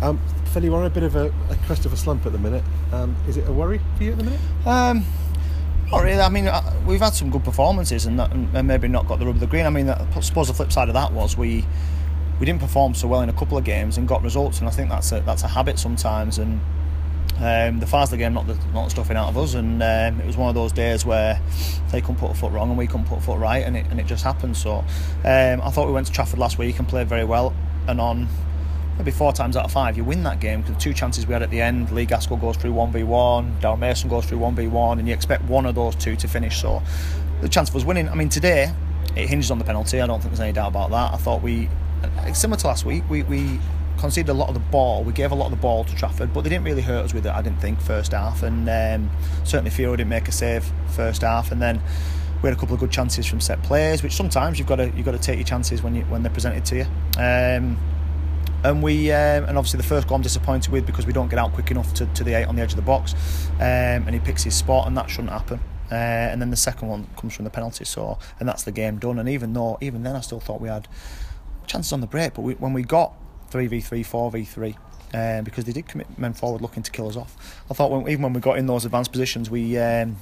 Um, Philly, we're on a bit of a, a crest of a slump at the minute. Um, is it a worry for you at the minute? Um, not really. I mean, uh, we've had some good performances and, that, and maybe not got the rub of the green. I mean, I suppose the flip side of that was we we didn't perform so well in a couple of games and got results, and I think that's a that's a habit sometimes. And um, the Farsley game knocked the, knocked stuffing out of us, and um, it was one of those days where they couldn't put a foot wrong and we couldn't put a foot right, and it, and it just happened. So um, I thought we went to Trafford last week and played very well, and on maybe four times out of five you win that game because the two chances we had at the end, Lee Gaskell goes through 1v1, Darren Mason goes through 1v1, and you expect one of those two to finish. So the chance of us winning, I mean, today it hinges on the penalty. I don't think there's any doubt about that. I thought we, similar to last week, we, we conceded a lot of the ball. We gave a lot of the ball to Trafford, but they didn't really hurt us with it. I didn't think first half, and um, certainly Theo didn't make a save first half, and then we had a couple of good chances from set players, which sometimes you've got to you've got to take your chances when you when they're presented to you. Um, and we um, and obviously the first goal I'm disappointed with because we don't get out quick enough to, to the eight on the edge of the box, um, and he picks his spot, and that shouldn't happen. Uh, and then the second one comes from the penalty, so and that's the game done. And even though even then I still thought we had chances on the break, but we, when we got three v three, four v three. Um, because they did commit men forward looking to kill us off. I thought when, even when we got in those advanced positions, we um,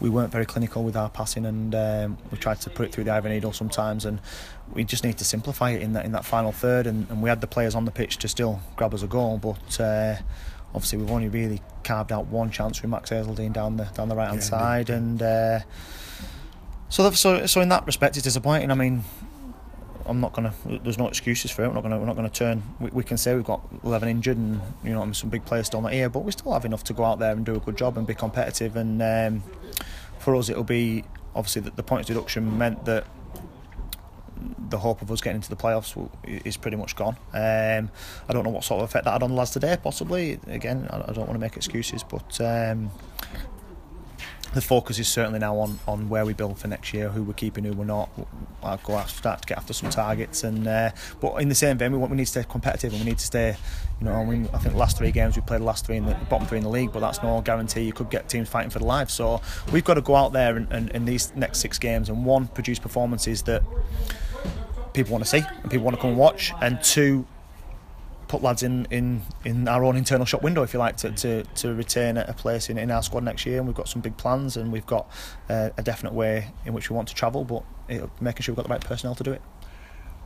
we weren't very clinical with our passing, and um, we tried to put it through the iron needle sometimes. And we just need to simplify it in that in that final third. And, and we had the players on the pitch to still grab us a goal, but uh, obviously we've only really carved out one chance with Max Hazeldine down the down the right hand yeah, side, and uh, so so so in that respect, it's disappointing. I mean, I'm not gonna. There's no excuses for it. We're not gonna. We're not gonna turn. We, we can say we've got 11 injured, and you know some big players still not here, but we still have enough to go out there and do a good job and be competitive. And um, for us, it'll be obviously that the points deduction meant that the hope of us getting into the playoffs is pretty much gone. Um, I don't know what sort of effect that had on lads today. Possibly, again, I, don't want to make excuses, but um, the focus is certainly now on, on where we build for next year, who we're keeping, who we're not. I'll go after, start to get after some targets, and uh, but in the same vein, we want we need to stay competitive and we need to stay. You know, I mean, I think last three games we played the last three in the bottom three in the league, but that's no guarantee you could get teams fighting for the life. So we've got to go out there and, and in these next six games and one produce performances that people want to see and people want to come and watch, and two put lads in, in, in our own internal shop window, if you like, to, to, to retain a place in, in our squad next year. And we've got some big plans and we've got uh, a definite way in which we want to travel, but it, making sure we've got the right personnel to do it.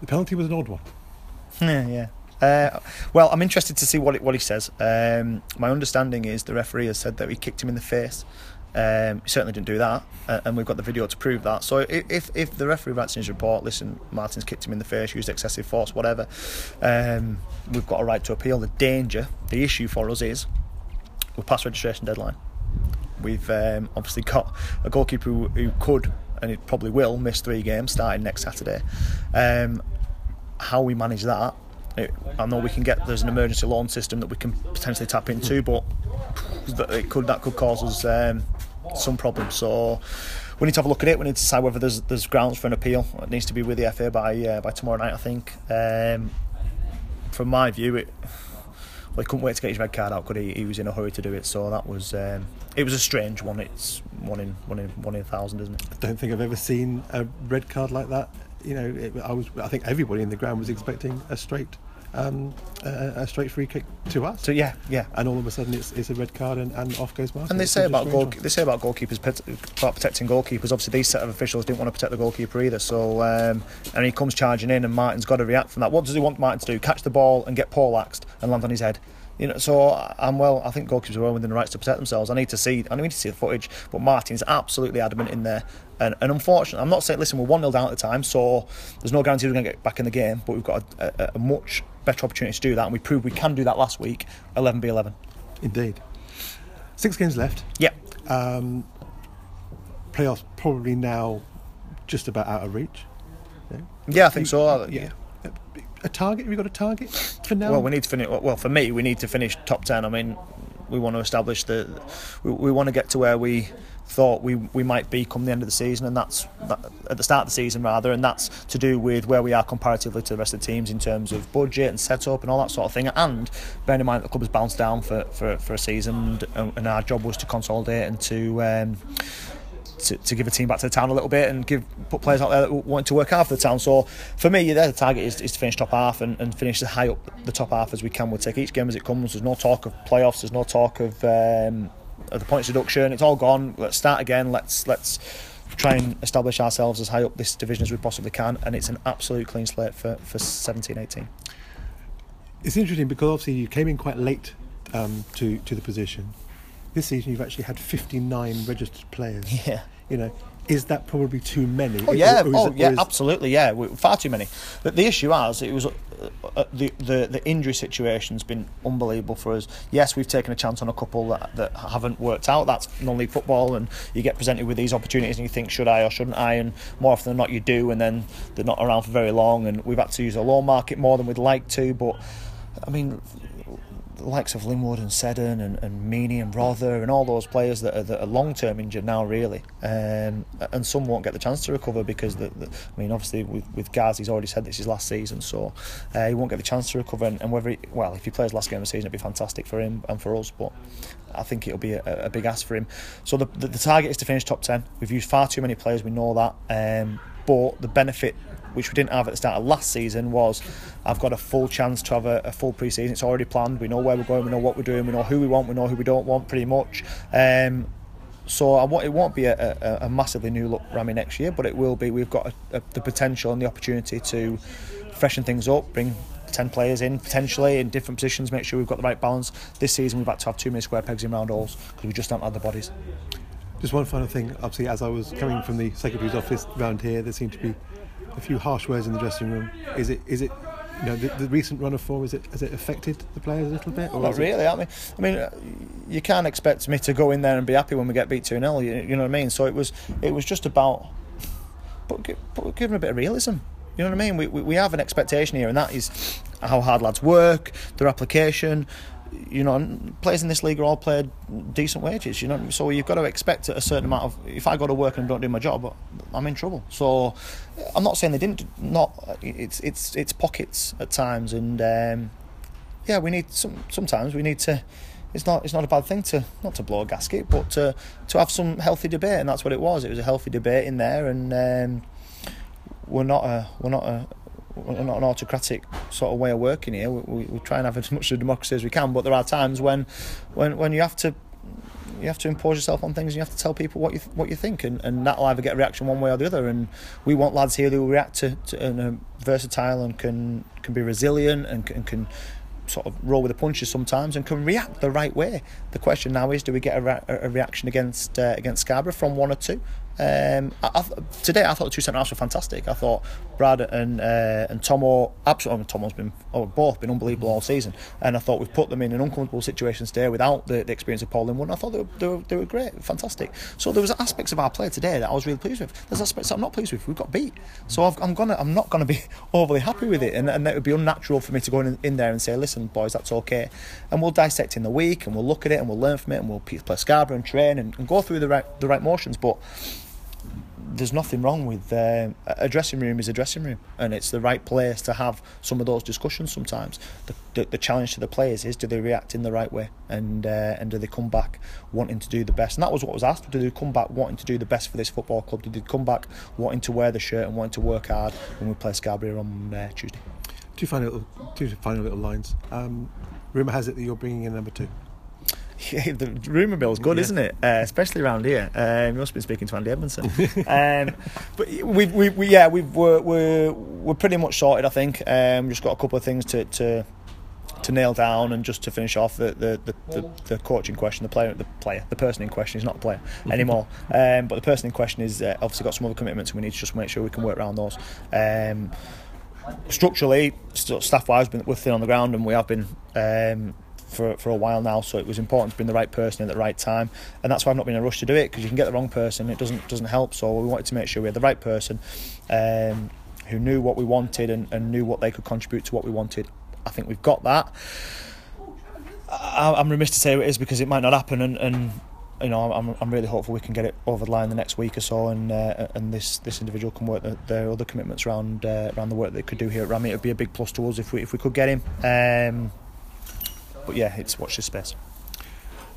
The penalty was an odd one. yeah, yeah. Uh, well, I'm interested to see what it, what he says. Um, my understanding is the referee has said that he kicked him in the face. Um, he certainly didn't do that, uh, and we've got the video to prove that. So if if the referee writes in his report, listen, Martin's kicked him in the face, used excessive force, whatever, um, we've got a right to appeal. The danger, the issue for us is we're past registration deadline. We've um, obviously got a goalkeeper who, who, could and it probably will miss three games starting next Saturday. Um, how we manage that I know we can get there's an emergency loan system that we can potentially tap into, but it could that could cause us um, some problems. So we need to have a look at it. We need to decide whether there's there's grounds for an appeal. It needs to be with the FA by uh, by tomorrow night, I think. Um, from my view, it well, he couldn't wait to get his red card out, could he? He was in a hurry to do it, so that was um, it was a strange one. It's one in one in one in a thousand, isn't it? I don't think I've ever seen a red card like that you know, it, I was. I think everybody in the ground was expecting a straight, um, a, a, straight free kick to us. So yeah, yeah. And all of a sudden, it's, it's a red card, and, and off goes Martin. And they say about goal, they say about goalkeepers about protecting goalkeepers. Obviously, these set of officials didn't want to protect the goalkeeper either. So um, and he comes charging in, and Martin's got to react from that. What does he want Martin to do? Catch the ball and get poleaxed and land on his head. You know, so I'm well. I think goalkeepers are well within the rights to protect themselves. I need to see. I need to see the footage. But Martin's absolutely adamant in there, and, and unfortunately, I'm not saying. Listen, we're one 0 down at the time, so there's no guarantee we're going to get back in the game. But we've got a, a, a much better opportunity to do that, and we proved we can do that last week. 11 b 11. Indeed. Six games left. Yep. Um, playoffs probably now just about out of reach. Yeah, yeah I think so. Yeah a target? Have you got a target for now? Well, we need to finish. Well, for me, we need to finish top ten. I mean, we want to establish the. We, we want to get to where we thought we we might be come the end of the season, and that's that, at the start of the season rather, and that's to do with where we are comparatively to the rest of the teams in terms of budget and setup and all that sort of thing. And bearing in mind that the club has bounced down for, for, for a season, and, and our job was to consolidate and to. Um, to, to give a team back to the town a little bit and give put players out there that want to work hard for the town. So for me, the target is, is to finish top half and, and finish as high up the top half as we can. We'll take each game as it comes. There's no talk of playoffs. There's no talk of, um, the points deduction. It's all gone. Let's start again. Let's let's try and establish ourselves as high up this division as we possibly can. And it's an absolute clean slate for for 17, 18. It's interesting because obviously you came in quite late um, to to the position. This season you've actually had 59 registered players. Yeah. You know, is that probably too many? Oh yeah, Or- or oh it- yeah, absolutely, yeah. Far too many. But the issue is, it was uh, uh, the the the injury situation's been unbelievable for us. Yes, we've taken a chance on a couple that, that haven't worked out. That's non-league football, and you get presented with these opportunities, and you think, should I or shouldn't I? And more often than not, you do, and then they're not around for very long. And we've had to use a loan market more than we'd like to, but I mean. The likes of Linwood and Seddon and, and Meany and Rother and all those players that are, that are long term injured now, really. Um, and some won't get the chance to recover because, the, the, I mean, obviously with, with Gaz, he's already said this is last season, so uh, he won't get the chance to recover. And, and whether, he, well, if he plays last game of the season, it'd be fantastic for him and for us, but I think it'll be a, a big ask for him. So the, the, the target is to finish top 10. We've used far too many players, we know that. Um, but the benefit which we didn't have at the start of last season was I've got a full chance to have a, a full pre-season. It's already planned. We know where we're going. We know what we're doing. We know who we want. We know who we don't want. Pretty much. Um, so I it won't be a, a, a massively new look Rami next year, but it will be. We've got the potential and the opportunity to freshen things up, bring 10 players in potentially in different positions, make sure we've got the right balance. This season we've had to have too many square pegs in round holes because we just don't have the bodies. Just one final thing. Obviously, as I was coming from the secretary's office round here, there seemed to be a few harsh words in the dressing room. Is it? Is it? You know, the, the recent run of form is it? Has it affected the players a little bit? Not is it- really. I mean, I mean, uh, you can't expect me to go in there and be happy when we get beat two 0 you, you know what I mean? So it was, it was just about, but, but give them a bit of realism. You know what I mean? We, we we have an expectation here, and that is how hard lads work, their application. You know, players in this league are all paid decent wages. You know, so you've got to expect a certain amount of. If I go to work and don't do my job, I'm in trouble. So I'm not saying they didn't. Not it's it's it's pockets at times, and um, yeah, we need some. Sometimes we need to. It's not. It's not a bad thing to not to blow a gasket, but to to have some healthy debate, and that's what it was. It was a healthy debate in there, and um, we're not a we're not a we're not an autocratic sort of way of working here. We, we, we try and have as much of democracy as we can, but there are times when when when you have to you have to impose yourself on things and you have to tell people what you what you think and, and that'll either get a reaction one way or the other. And we want lads here who react to, to and are versatile and can can be resilient and, can- and can sort of roll with the punches sometimes and can react the right way. The question now is do we get a, re- a reaction against uh, against Scarborough from one or two um, I, I, today I thought the two centre halves were fantastic. I thought Brad and uh, and Tomo absolutely Tomo's been oh, both been unbelievable all season, and I thought we've put them in an uncomfortable situation today without the, the experience of Paul Linwood. And I thought they were, they, were, they were great, fantastic. So there was aspects of our play today that I was really pleased with. There's aspects I'm not pleased with. We got beat, so I've, I'm gonna I'm not gonna be overly happy with it, and, and it would be unnatural for me to go in, in there and say, listen, boys, that's okay, and we'll dissect in the week and we'll look at it and we'll learn from it and we'll play Scarborough and train and, and go through the right the right motions, but there's nothing wrong with uh, a dressing room is a dressing room and it's the right place to have some of those discussions sometimes. The, the, the challenge to the players is do they react in the right way? And uh, and do they come back wanting to do the best? And that was what was asked do they come back wanting to do the best for this football club? Did they come back wanting to wear the shirt and wanting to work hard when we play Scarborough on uh, Tuesday? Two final two final little lines. Um, rumor has it that you're bringing in number two. Yeah, the rumour mill's good, Yeah. isn't it? Uh, especially around here. Um, you must have been speaking to Andy Edmondson. um, but we, we, we, yeah, we've, we're, we're, we're pretty much sorted, I think. Um, just got a couple of things to, to to nail down and just to finish off the the, the, the, the coaching question, the player, the player, the person in question is not a player anymore. Um, but the person in question is uh, obviously got some other commitments, and we need to just make sure we can work around those. Um, structurally, st- staff-wise, been- we're thin on the ground, and we have been um, for for a while now. So it was important to bring the right person at the right time, and that's why I've not been in a rush to do it because you can get the wrong person, it doesn't doesn't help. So we wanted to make sure we had the right person um, who knew what we wanted and, and knew what they could contribute to what we wanted. I think we've got that. I, I'm remiss to say it is because it might not happen, and, and you know I'm, I'm really hopeful we can get it over the line the next week or so, and uh, and this this individual can work the, their other commitments around uh, around the work they could do here at Rami. It would be a big plus to us if we if we could get him. Um, but yeah, it's watch this space.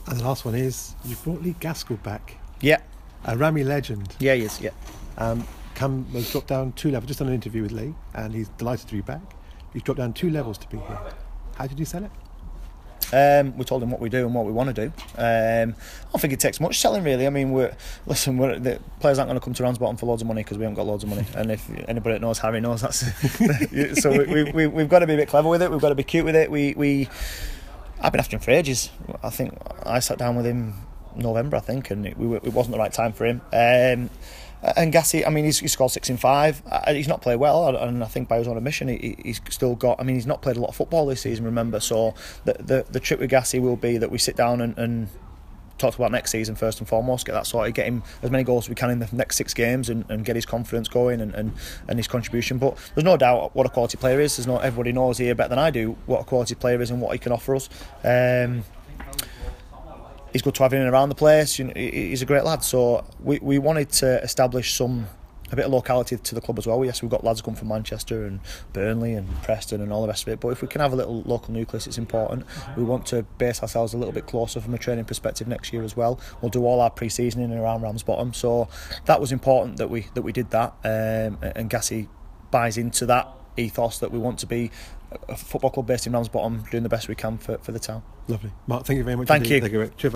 And the last one is you brought Lee Gaskell back. Yeah, A Rami legend. Yeah, he is. Yeah. Um, Cam has dropped down two levels. Just done an interview with Lee, and he's delighted to be back. He's dropped down two levels to be here. How did you sell it? Um, we told him what we do and what we want to do. Um, I don't think it takes much selling, really. I mean, we're listen. We're, the players aren't going to come to Ramsbottom for loads of money because we haven't got loads of money. And if anybody that knows Harry knows that's so. We, we, we, have got to be a bit clever with it. We've got to be cute with it. We we I've been after him for ages. I think I sat down with him November, I think, and it, it wasn't the right time for him. Um, and Gassi, I mean, he's, scored six in five. He's not played well, and I think by his own admission, he, he's still got. I mean, he's not played a lot of football this season. Remember, so the the, the trick with Gassi will be that we sit down and, and talk about next season first and foremost, get that sorted, get him as many goals as we can in the next six games and, and get his confidence going and, and, and his contribution. But there's no doubt what a quality player is. There's no everybody knows here better than I do what a quality player is and what he can offer us. Um, he's good to have in and around the place. You know, he's a great lad. So we, we wanted to establish some a bit of locality to the club as well. Yes, we've got lads come from Manchester and Burnley and Preston and all the rest of it. But if we can have a little local nucleus, it's important. We want to base ourselves a little bit closer from a training perspective next year as well. We'll do all our pre-season in and around Ramsbottom. So that was important that we that we did that. Um, and Gassi buys into that ethos that we want to be a football club based in Ramsbottom, doing the best we can for, for the town. Lovely, Mark. Thank you very much. Thank indeed. you. Thank you.